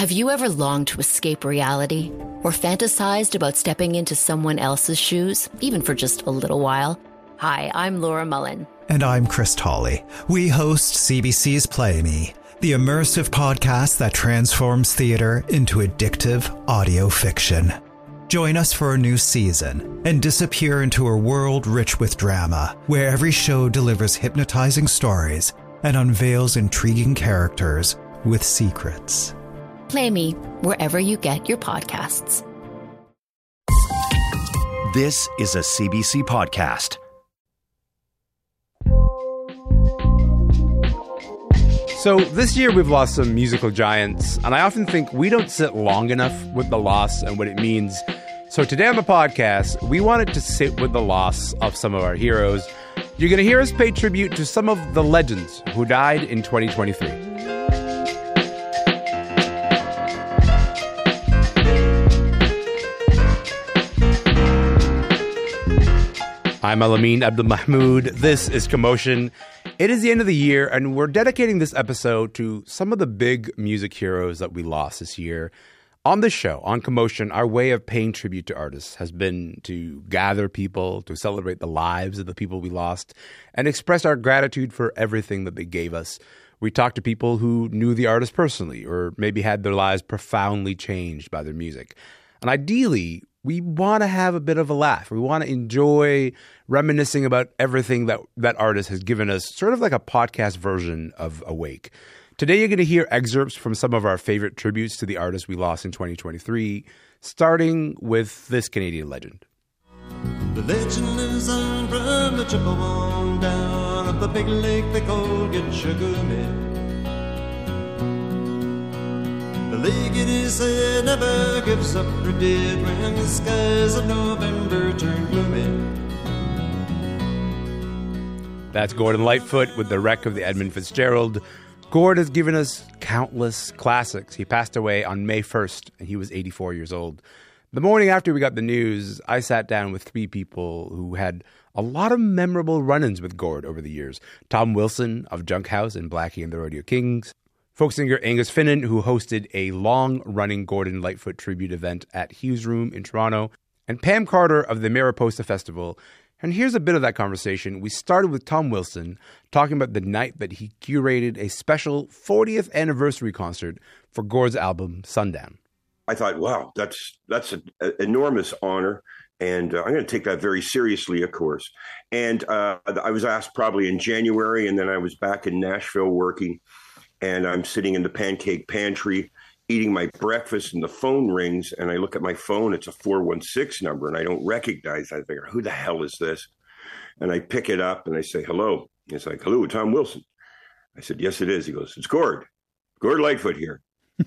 Have you ever longed to escape reality or fantasized about stepping into someone else's shoes, even for just a little while? Hi, I'm Laura Mullen. And I'm Chris Tolley. We host CBC's Play Me, the immersive podcast that transforms theater into addictive audio fiction. Join us for a new season and disappear into a world rich with drama, where every show delivers hypnotizing stories and unveils intriguing characters with secrets. Play me wherever you get your podcasts. This is a CBC podcast. So, this year we've lost some musical giants, and I often think we don't sit long enough with the loss and what it means. So, today on the podcast, we wanted to sit with the loss of some of our heroes. You're going to hear us pay tribute to some of the legends who died in 2023. I'm Elamin Abdul Mahmoud. This is Commotion. It is the end of the year, and we're dedicating this episode to some of the big music heroes that we lost this year. On this show, on Commotion, our way of paying tribute to artists has been to gather people, to celebrate the lives of the people we lost, and express our gratitude for everything that they gave us. We talk to people who knew the artist personally, or maybe had their lives profoundly changed by their music. And ideally, we want to have a bit of a laugh. We want to enjoy reminiscing about everything that that artist has given us, sort of like a podcast version of Awake. Today, you're going to hear excerpts from some of our favorite tributes to the artists we lost in 2023, starting with this Canadian legend. The legend lives on from the down the big lake they call. The lake never gives up when the skies of November turn gloomy. That's Gordon Lightfoot with the wreck of the Edmund Fitzgerald. Gord has given us countless classics. He passed away on May 1st, and he was 84 years old. The morning after we got the news, I sat down with three people who had a lot of memorable run ins with Gord over the years Tom Wilson of Junkhouse and Blackie and the Rodeo Kings, folk singer Angus Finan, who hosted a long running Gordon Lightfoot tribute event at Hugh's Room in Toronto, and Pam Carter of the Mariposa Festival, and here's a bit of that conversation. We started with Tom Wilson talking about the night that he curated a special 40th anniversary concert for Gord's album Sundown. I thought, wow, that's that's an enormous honor, and uh, I'm going to take that very seriously, of course. And uh, I was asked probably in January, and then I was back in Nashville working, and I'm sitting in the pancake pantry eating my breakfast and the phone rings and I look at my phone, it's a 416 number and I don't recognize. I figure, who the hell is this? And I pick it up and I say, hello. It's like, hello, Tom Wilson. I said, yes, it is. He goes, it's Gord, Gord Lightfoot here.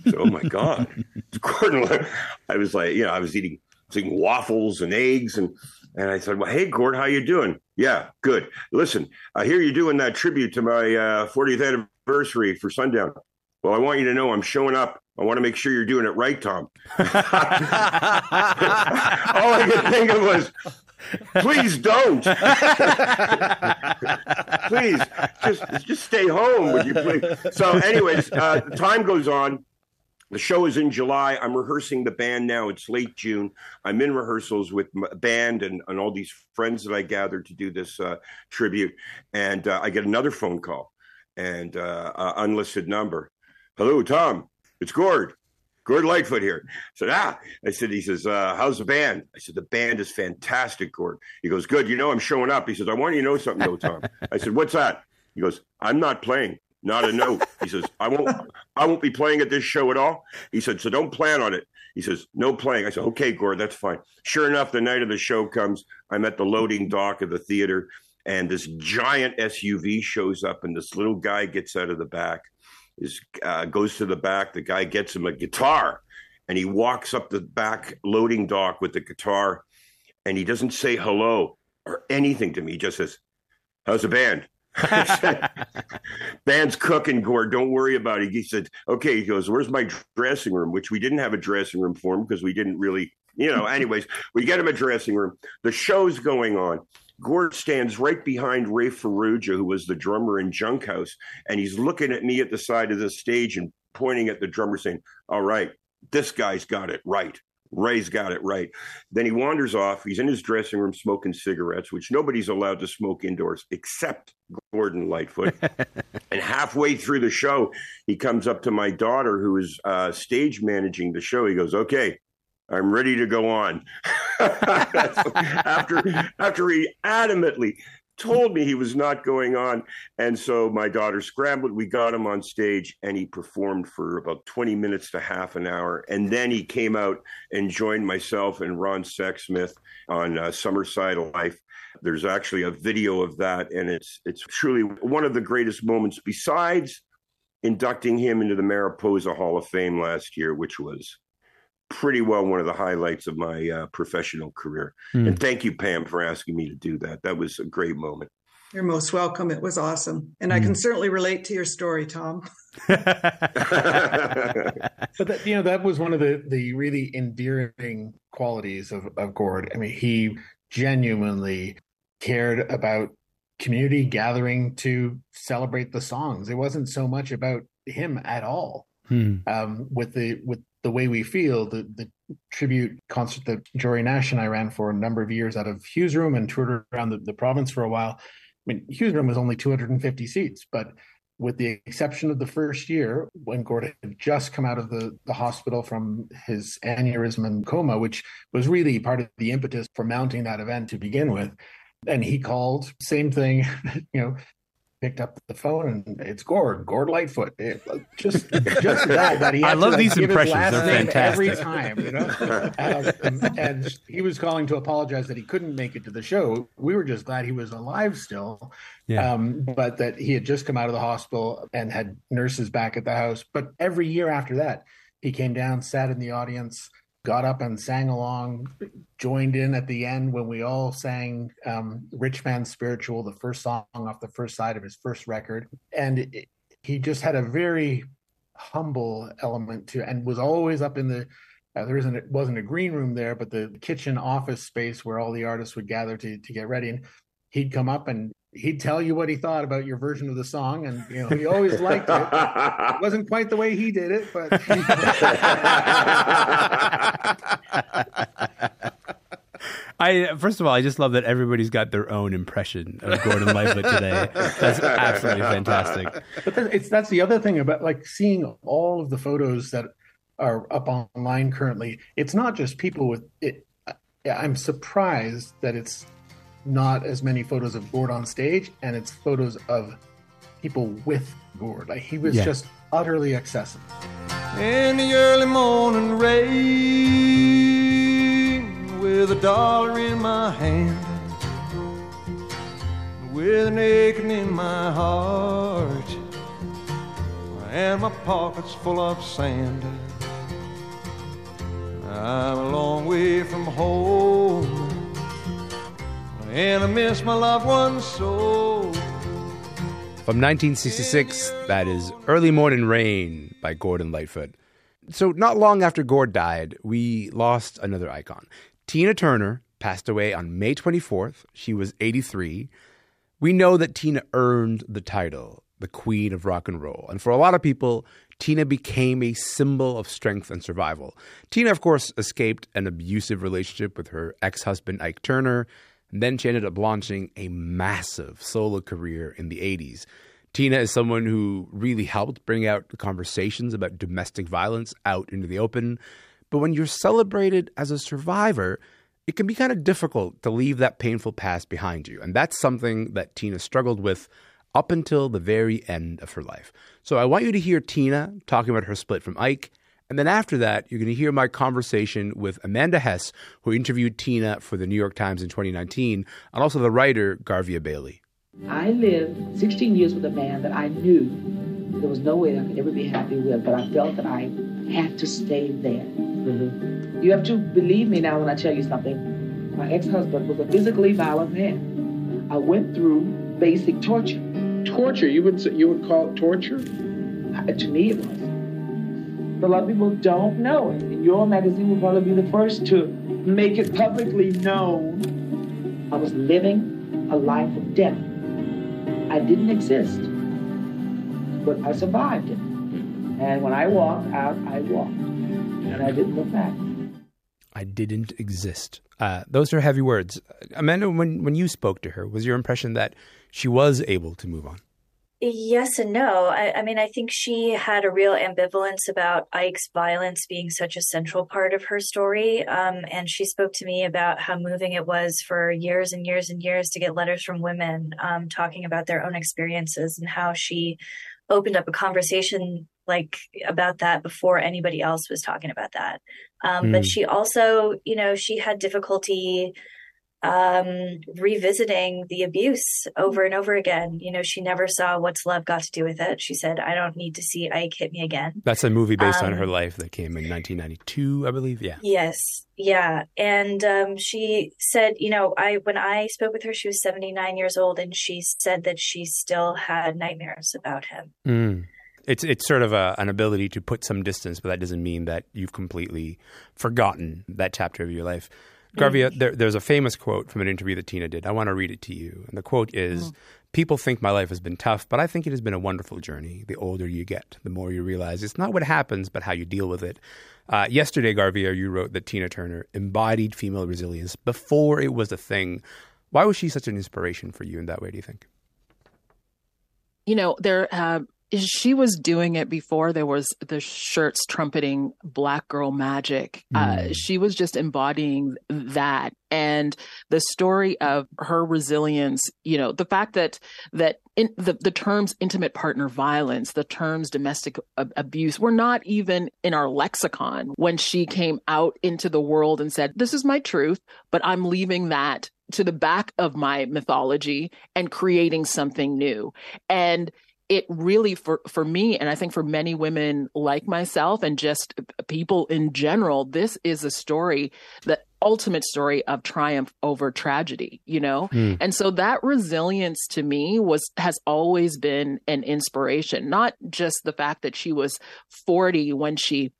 So, oh my God, it's Gordon. I was like, you know, I was eating, I was eating waffles and eggs and, and I said, well, hey, Gord, how you doing? Yeah, good. Listen, I hear you doing that tribute to my uh, 40th anniversary for Sundown. Well, I want you to know I'm showing up I want to make sure you're doing it right, Tom. All I could think of was, please don't. please, just just stay home, would you please? So, anyways, uh, time goes on. The show is in July. I'm rehearsing the band now. It's late June. I'm in rehearsals with my band and, and all these friends that I gathered to do this uh, tribute. And uh, I get another phone call and uh, unlisted number. Hello, Tom. It's Gord. Gord Lightfoot here. I said, ah. I said, he says, uh, how's the band? I said, the band is fantastic, Gord. He goes, good. You know, I'm showing up. He says, I want you to know something, though, Tom. I said, what's that? He goes, I'm not playing. Not a note. He says, I won't, I won't be playing at this show at all. He said, so don't plan on it. He says, no playing. I said, okay, Gord, that's fine. Sure enough, the night of the show comes. I'm at the loading dock of the theater, and this giant SUV shows up, and this little guy gets out of the back is uh, goes to the back. The guy gets him a guitar, and he walks up the back loading dock with the guitar, and he doesn't say hello or anything to me. He just says, "How's the band?" Band's cooking, Gord. Don't worry about it. He said, okay. He goes, where's my dressing room? Which we didn't have a dressing room for him because we didn't really, you know, anyways, we get him a dressing room. The show's going on. Gord stands right behind Ray Farrugia, who was the drummer in Junkhouse, and he's looking at me at the side of the stage and pointing at the drummer saying, All right, this guy's got it right. Ray's got it right. Then he wanders off. He's in his dressing room smoking cigarettes, which nobody's allowed to smoke indoors except Gordon Lightfoot. and halfway through the show, he comes up to my daughter, who is uh, stage managing the show. He goes, "Okay, I'm ready to go on." after after he adamantly told me he was not going on. And so my daughter scrambled. We got him on stage and he performed for about 20 minutes to half an hour. And then he came out and joined myself and Ron Sexsmith on uh, Summerside Life. There's actually a video of that, and it's it's truly one of the greatest moments besides inducting him into the Mariposa Hall of Fame last year, which was pretty well one of the highlights of my uh, professional career. Mm. And thank you, Pam, for asking me to do that. That was a great moment. You're most welcome. It was awesome. And mm. I can hmm. certainly relate to your story, Tom. but that, you know, that was one of the, the really endearing qualities of, of Gord. I mean, he genuinely cared about community gathering to celebrate the songs. It wasn't so much about him at all. Hmm. Um, with the with the way we feel, the the tribute concert that Jory Nash and I ran for a number of years out of Hugh's Room and toured around the, the province for a while. I mean, Hugh's Room was only 250 seats, but with the exception of the first year when Gordon had just come out of the, the hospital from his aneurysm and coma, which was really part of the impetus for mounting that event to begin with. And he called, same thing, you know, picked up the phone and it's Gord, Gord Lightfoot. It, just just that. that he I love to, like, these impressions. They're fantastic. Every time, you know. um, and he was calling to apologize that he couldn't make it to the show. We were just glad he was alive still. Yeah. Um, but that he had just come out of the hospital and had nurses back at the house. But every year after that, he came down, sat in the audience, got up and sang along, joined in at the end when we all sang um, Rich Man Spiritual, the first song off the first side of his first record. And it, he just had a very humble element to and was always up in the uh, there isn't it wasn't a green room there but the kitchen office space where all the artists would gather to to get ready and he'd come up and he'd tell you what he thought about your version of the song, and you know he always liked it. it wasn't quite the way he did it, but. I first of all, I just love that everybody's got their own impression of Gordon Lightfoot today. That's absolutely fantastic. But it's that's the other thing about like seeing all of the photos that are up online currently. It's not just people with it. I'm surprised that it's not as many photos of Gord on stage, and it's photos of people with Gord. Like he was yeah. just utterly accessible. In the early morning rain, with a dollar in my hand, with an aching in my heart, and my pockets full of sand. I'm a long way from home and I miss my loved ones so. From 1966, that is Early Morning Rain by Gordon Lightfoot. So, not long after Gord died, we lost another icon. Tina Turner passed away on May 24th. She was 83. We know that Tina earned the title, the Queen of Rock and Roll. And for a lot of people, Tina became a symbol of strength and survival. Tina, of course, escaped an abusive relationship with her ex husband, Ike Turner, and then she ended up launching a massive solo career in the 80s. Tina is someone who really helped bring out the conversations about domestic violence out into the open. But when you're celebrated as a survivor, it can be kind of difficult to leave that painful past behind you. And that's something that Tina struggled with up until the very end of her life. So I want you to hear Tina talking about her split from Ike and then after that, you're going to hear my conversation with Amanda Hess, who interviewed Tina for the New York Times in 2019, and also the writer Garvia Bailey. I lived 16 years with a man that I knew there was no way I could ever be happy with, but I felt that I had to stay there. Mm-hmm. You have to believe me now when I tell you something. My ex-husband was a physically violent man. I went through basic torture. Torture? You would you would call it torture? Uh, to me, it was a lot of people don't know it. And your magazine will probably be the first to make it publicly known. I was living a life of death. I didn't exist, but I survived it. And when I walked out, I walked. And I didn't look back. I didn't exist. Uh, those are heavy words. Amanda, when, when you spoke to her, was your impression that she was able to move on? Yes and no. I, I, mean, I think she had a real ambivalence about Ike's violence being such a central part of her story. Um, and she spoke to me about how moving it was for years and years and years to get letters from women um, talking about their own experiences and how she opened up a conversation like about that before anybody else was talking about that. Um, mm. But hmm. she also, you know, she had difficulty um, revisiting the abuse over and over again. You know, she never saw what's love got to do with it. She said, I don't need to see Ike hit me again. That's a movie based um, on her life that came in 1992, I believe. Yeah. Yes. Yeah. And um, she said, you know, I, when I spoke with her, she was 79 years old and she said that she still had nightmares about him. Mm. It's it's sort of a, an ability to put some distance, but that doesn't mean that you've completely forgotten that chapter of your life. Garvia, mm. there, there's a famous quote from an interview that Tina did. I want to read it to you. And the quote is mm. People think my life has been tough, but I think it has been a wonderful journey. The older you get, the more you realize it's not what happens, but how you deal with it. Uh, yesterday, Garvia, you wrote that Tina Turner embodied female resilience before it was a thing. Why was she such an inspiration for you in that way, do you think? You know, there uh, she was doing it before there was the shirts trumpeting black girl magic. Mm. Uh, hmm. she was just embodying that. And the story of her resilience, you know, the fact that, that in the, the terms intimate partner violence, the terms domestic abuse were not even in our lexicon when she came out into the world and said, this is my truth, but I'm leaving that to the back of my mythology and creating something new. And it really for for me and i think for many women like myself and just people in general this is a story the ultimate story of triumph over tragedy you know mm. and so that resilience to me was has always been an inspiration not just the fact that she was 40 when she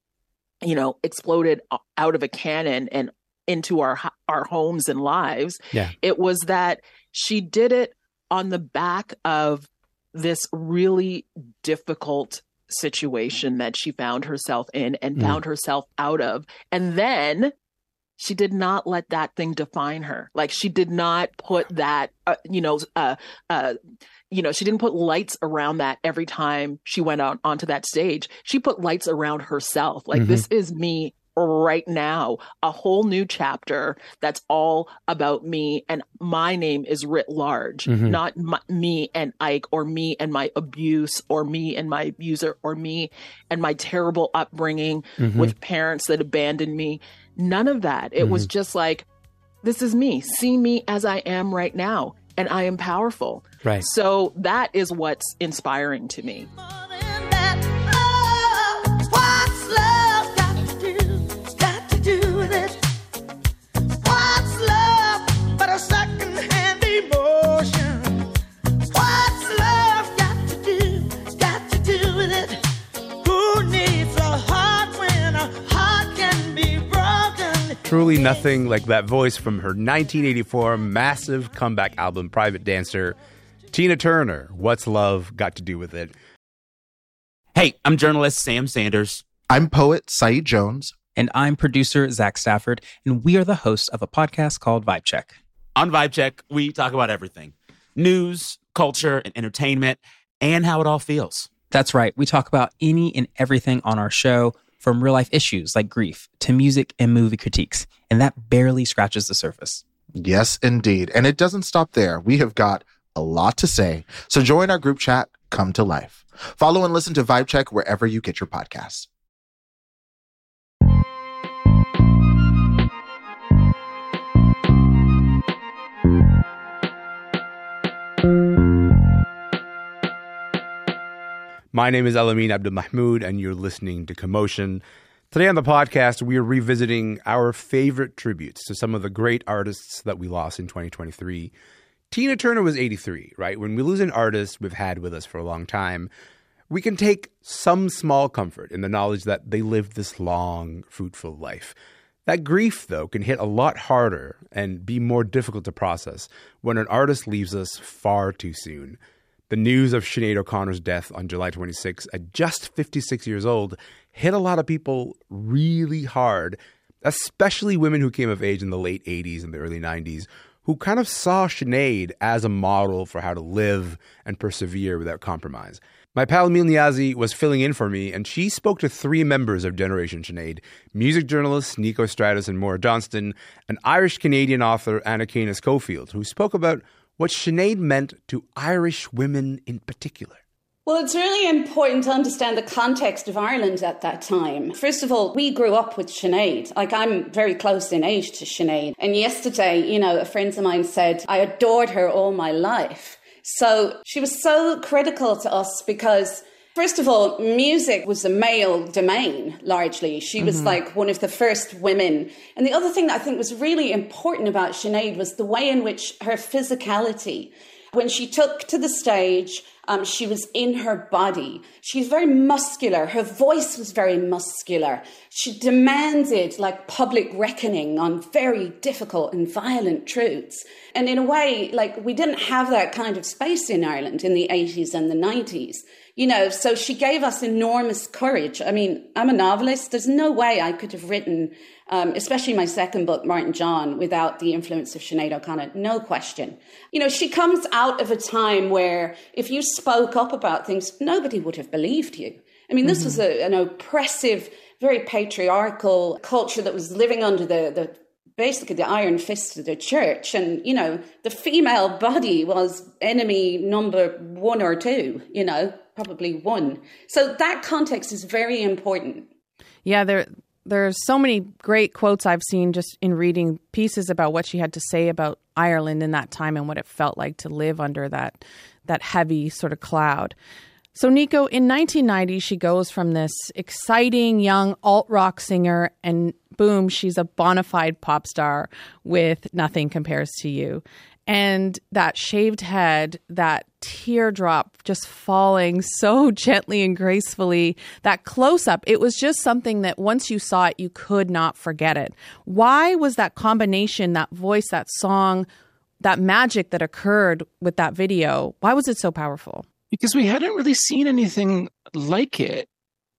you know exploded out of a cannon and into our our homes and lives yeah. it was that she did it on the back of this really difficult situation that she found herself in and mm. found herself out of. And then she did not let that thing define her. Like she did not put that, uh, you know, uh, uh, you know, she didn't put lights around that every time she went out onto that stage. She put lights around herself. Like mm-hmm. this is me right now a whole new chapter that's all about me and my name is writ large mm-hmm. not my, me and ike or me and my abuse or me and my abuser or me and my terrible upbringing mm-hmm. with parents that abandoned me none of that it mm-hmm. was just like this is me see me as i am right now and i am powerful right so that is what's inspiring to me nothing like that voice from her 1984 massive comeback album, Private Dancer. Tina Turner, What's Love Got to Do with It? Hey, I'm journalist Sam Sanders. I'm poet Saeed Jones. And I'm producer Zach Stafford. And we are the hosts of a podcast called Vibe Check. On Vibe Check, we talk about everything news, culture, and entertainment, and how it all feels. That's right. We talk about any and everything on our show from real life issues like grief to music and movie critiques, and that barely scratches the surface. Yes, indeed. And it doesn't stop there. We have got a lot to say. So join our group chat, Come to Life. Follow and listen to Vibe Check wherever you get your podcasts. My name is Elamin Abdul Mahmoud, and you're listening to Commotion. Today on the podcast, we are revisiting our favorite tributes to some of the great artists that we lost in 2023. Tina Turner was 83, right? When we lose an artist we've had with us for a long time, we can take some small comfort in the knowledge that they lived this long, fruitful life. That grief, though, can hit a lot harder and be more difficult to process when an artist leaves us far too soon. The news of Sinead O'Connor's death on July 26 at just 56 years old hit a lot of people really hard, especially women who came of age in the late 80s and the early 90s, who kind of saw Sinead as a model for how to live and persevere without compromise. My pal Amil Niazi was filling in for me, and she spoke to three members of Generation Sinead music journalists Niko Stratis and Maura Johnston, and Irish Canadian author Anakana Schofield, who spoke about what Sinead meant to Irish women in particular. Well, it's really important to understand the context of Ireland at that time. First of all, we grew up with Sinead. Like, I'm very close in age to Sinead. And yesterday, you know, a friend of mine said, I adored her all my life. So she was so critical to us because First of all, music was a male domain largely. She was mm-hmm. like one of the first women. And the other thing that I think was really important about Sinead was the way in which her physicality, when she took to the stage, um, she was in her body. She's very muscular. Her voice was very muscular. She demanded like public reckoning on very difficult and violent truths. And in a way, like we didn't have that kind of space in Ireland in the 80s and the 90s. You know, so she gave us enormous courage. I mean, I'm a novelist. There's no way I could have written um, especially my second book, Martin John, without the influence of Sinead O'Connor, no question. You know, she comes out of a time where if you spoke up about things, nobody would have believed you. I mean, this mm-hmm. was a, an oppressive, very patriarchal culture that was living under the, the basically the iron fist of the church. And, you know, the female body was enemy number one or two, you know, probably one. So that context is very important. Yeah, there there's so many great quotes I've seen just in reading pieces about what she had to say about Ireland in that time and what it felt like to live under that that heavy sort of cloud. So Nico, in 1990, she goes from this exciting young alt rock singer, and boom, she's a bona fide pop star with "Nothing Compares to You." And that shaved head, that teardrop just falling so gently and gracefully, that close up, it was just something that once you saw it, you could not forget it. Why was that combination, that voice, that song, that magic that occurred with that video, why was it so powerful? Because we hadn't really seen anything like it.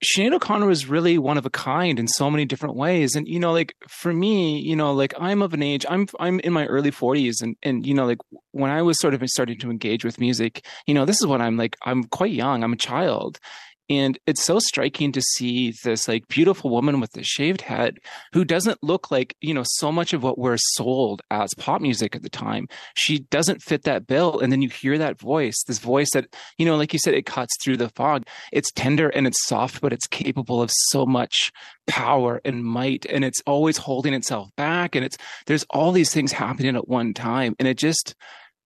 Sinead O'Connor was really one of a kind in so many different ways. And, you know, like for me, you know, like I'm of an age, I'm, I'm in my early forties and, and, you know, like when I was sort of starting to engage with music, you know, this is when I'm like, I'm quite young, I'm a child. And it's so striking to see this like beautiful woman with the shaved head who doesn't look like, you know, so much of what we're sold as pop music at the time. She doesn't fit that bill. And then you hear that voice, this voice that, you know, like you said, it cuts through the fog. It's tender and it's soft, but it's capable of so much power and might. And it's always holding itself back. And it's, there's all these things happening at one time. And it just,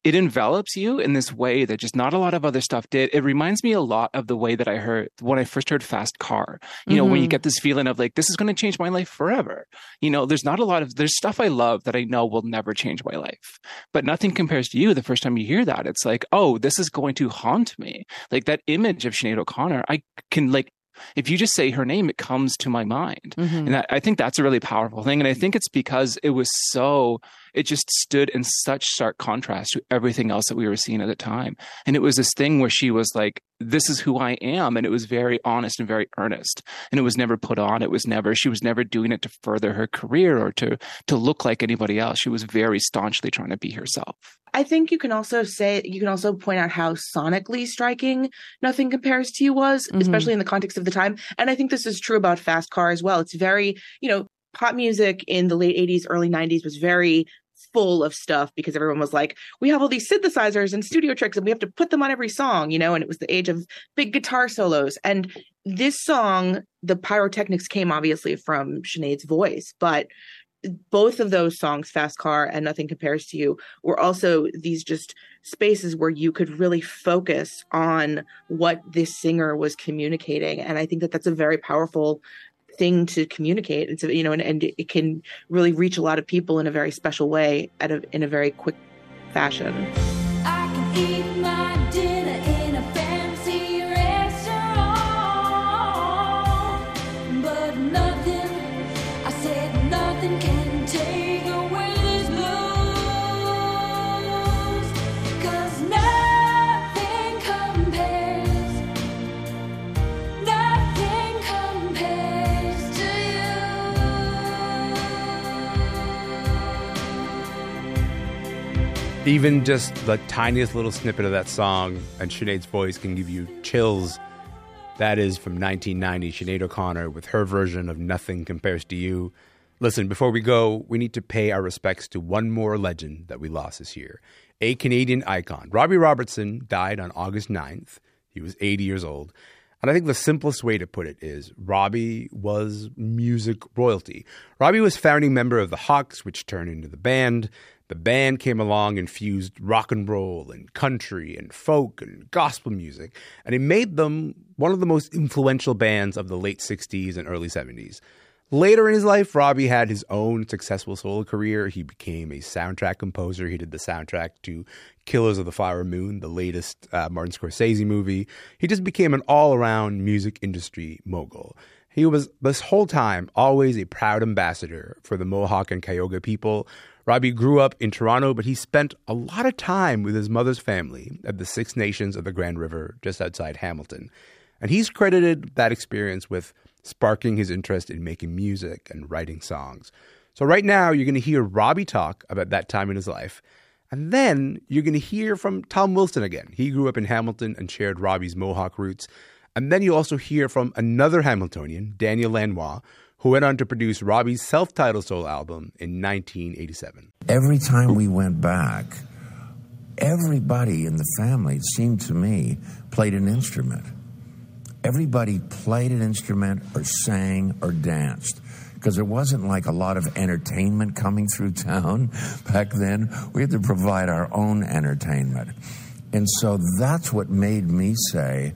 it envelops you in this way that just not a lot of other stuff did. It reminds me a lot of the way that I heard when I first heard Fast Car. You know, mm-hmm. when you mm-hmm. get this feeling of like, this is going to change my life forever. You know, there's not a lot of, there's stuff I love that I know will never change my life, but nothing compares to you the first time you hear that. It's like, oh, this is going to haunt me. Like that image of Sinead O'Connor, I can like if you just say her name, it comes to my mind. Mm-hmm. And I, I think that's a really powerful thing. And I think it's because it was so, it just stood in such stark contrast to everything else that we were seeing at the time. And it was this thing where she was like, this is who I am. And it was very honest and very earnest. And it was never put on. It was never, she was never doing it to further her career or to, to look like anybody else. She was very staunchly trying to be herself. I think you can also say you can also point out how sonically striking Nothing Compares to You was, mm-hmm. especially in the context of the time. And I think this is true about Fast Car as well. It's very, you know, pop music in the late 80s, early 90s was very full of stuff because everyone was like, we have all these synthesizers and studio tricks and we have to put them on every song, you know, and it was the age of big guitar solos. And this song, the pyrotechnics came obviously from Sinead's voice, but both of those songs, Fast Car and Nothing Compares to You, were also these just spaces where you could really focus on what this singer was communicating. And I think that that's a very powerful thing to communicate. It's, you know, and, and it can really reach a lot of people in a very special way at a, in a very quick fashion. Even just the tiniest little snippet of that song and Sinead's voice can give you chills. That is from 1990, Sinead O'Connor with her version of Nothing Compares to You. Listen, before we go, we need to pay our respects to one more legend that we lost this year. A Canadian icon. Robbie Robertson died on August 9th. He was 80 years old. And I think the simplest way to put it is Robbie was music royalty. Robbie was founding member of the Hawks, which turned into the band. The band came along and fused rock and roll and country and folk and gospel music, and it made them one of the most influential bands of the late 60s and early 70s. Later in his life, Robbie had his own successful solo career. He became a soundtrack composer. He did the soundtrack to Killers of the Flower Moon, the latest uh, Martin Scorsese movie. He just became an all around music industry mogul. He was this whole time always a proud ambassador for the Mohawk and Cayuga people. Robbie grew up in Toronto, but he spent a lot of time with his mother's family at the Six Nations of the Grand River just outside Hamilton. And he's credited that experience with sparking his interest in making music and writing songs. So, right now, you're going to hear Robbie talk about that time in his life. And then you're going to hear from Tom Wilson again. He grew up in Hamilton and shared Robbie's Mohawk roots. And then you also hear from another Hamiltonian, Daniel Lanois, who went on to produce Robbie's self titled solo album in 1987. Every time we went back, everybody in the family, it seemed to me, played an instrument everybody played an instrument or sang or danced because there wasn't like a lot of entertainment coming through town back then. We had to provide our own entertainment. And so that's what made me say,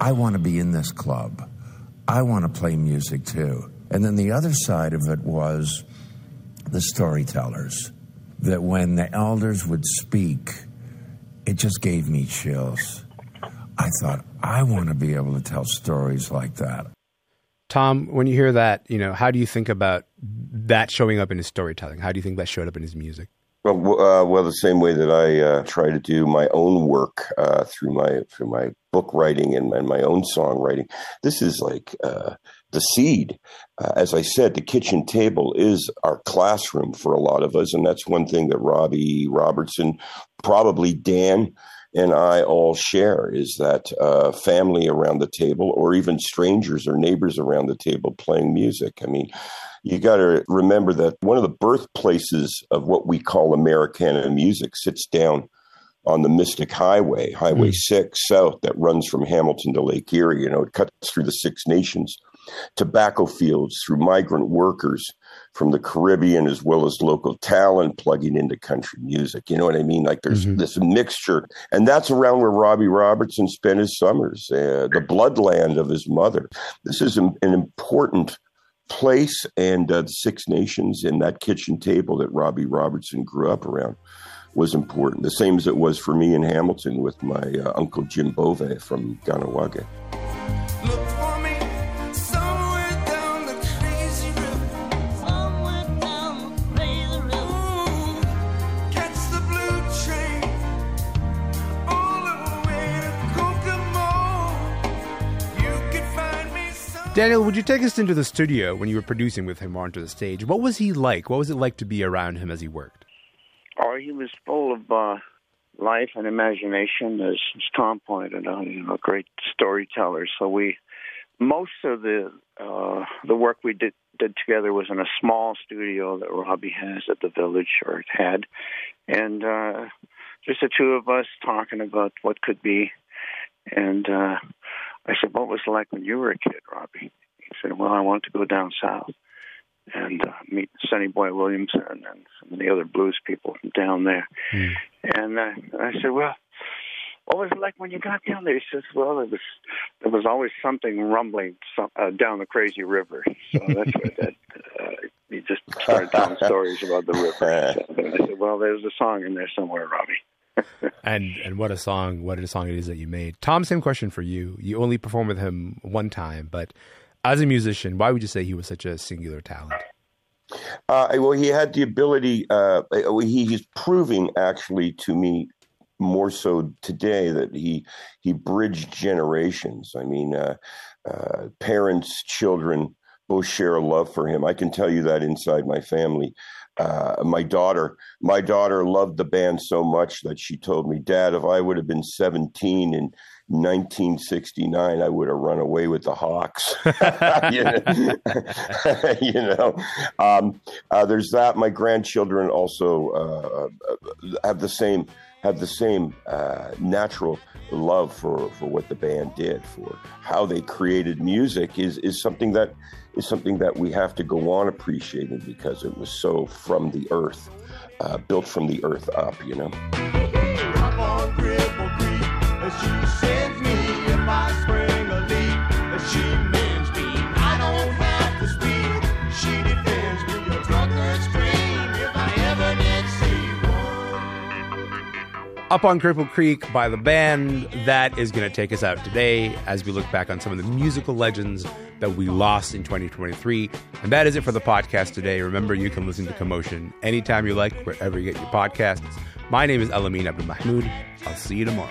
I want to be in this club. I want to play music too. And then the other side of it was the storytellers. That when the elders would speak, it just gave me chills. I thought, I want to be able to tell stories like that. Tom, when you hear that, you know, how do you think about that showing up in his storytelling? How do you think that showed up in his music? Well, uh, well, the same way that I uh, try to do my own work uh, through my through my book writing and, and my own songwriting. This is like uh, the seed. Uh, as I said, the kitchen table is our classroom for a lot of us, and that's one thing that Robbie Robertson, probably Dan, and I all share is that uh, family around the table, or even strangers or neighbors around the table playing music. I mean, you got to remember that one of the birthplaces of what we call Americana music sits down on the Mystic Highway, Highway mm. 6 South, that runs from Hamilton to Lake Erie. You know, it cuts through the Six Nations, tobacco fields, through migrant workers, from the Caribbean as well as local talent plugging into country music. You know what I mean? Like there's mm-hmm. this mixture, and that's around where Robbie Robertson spent his summers, uh, the bloodland of his mother. This is an, an important place, and uh, the Six Nations and that kitchen table that Robbie Robertson grew up around was important. The same as it was for me in Hamilton with my uh, uncle Jim Bove from Kahnawake. Daniel, would you take us into the studio when you were producing with him onto the stage? What was he like? What was it like to be around him as he worked? Oh, he was full of uh, life and imagination, as, as Tom pointed out. You know, a great storyteller. So we, most of the uh, the work we did did together was in a small studio that Robbie has at the village or had, and uh, just the two of us talking about what could be, and. uh I said, "What was it like when you were a kid, Robbie?" He said, "Well, I wanted to go down south and uh, meet Sonny Boy Williamson and some of the other blues people down there." Mm. And uh, I said, "Well." What was it like when you got down there? He says, "Well, it was there was always something rumbling some, uh, down the crazy river." So that's what that uh, he just started telling stories about the river. So I said, "Well, there's a song in there somewhere, Robbie." And and what a song! What a song it is that you made. Tom, same question for you. You only performed with him one time, but as a musician, why would you say he was such a singular talent? Uh, well, he had the ability. Uh, he's proving actually to me more so today that he he bridged generations. I mean, uh, uh parents, children both share a love for him. I can tell you that inside my family. Uh, my daughter. My daughter loved the band so much that she told me, "Dad, if I would have been 17 in 1969, I would have run away with the Hawks." you know, you know? Um, uh, there's that. My grandchildren also uh, have the same have the same uh, natural love for, for what the band did, for how they created music is is something that is something that we have to go on appreciating because it was so from the earth, uh, built from the earth up, you know. Up on Cripple Creek by the band. That is going to take us out today as we look back on some of the musical legends that we lost in 2023. And that is it for the podcast today. Remember, you can listen to Commotion anytime you like, wherever you get your podcasts. My name is Elamin Abdul Mahmoud. I'll see you tomorrow.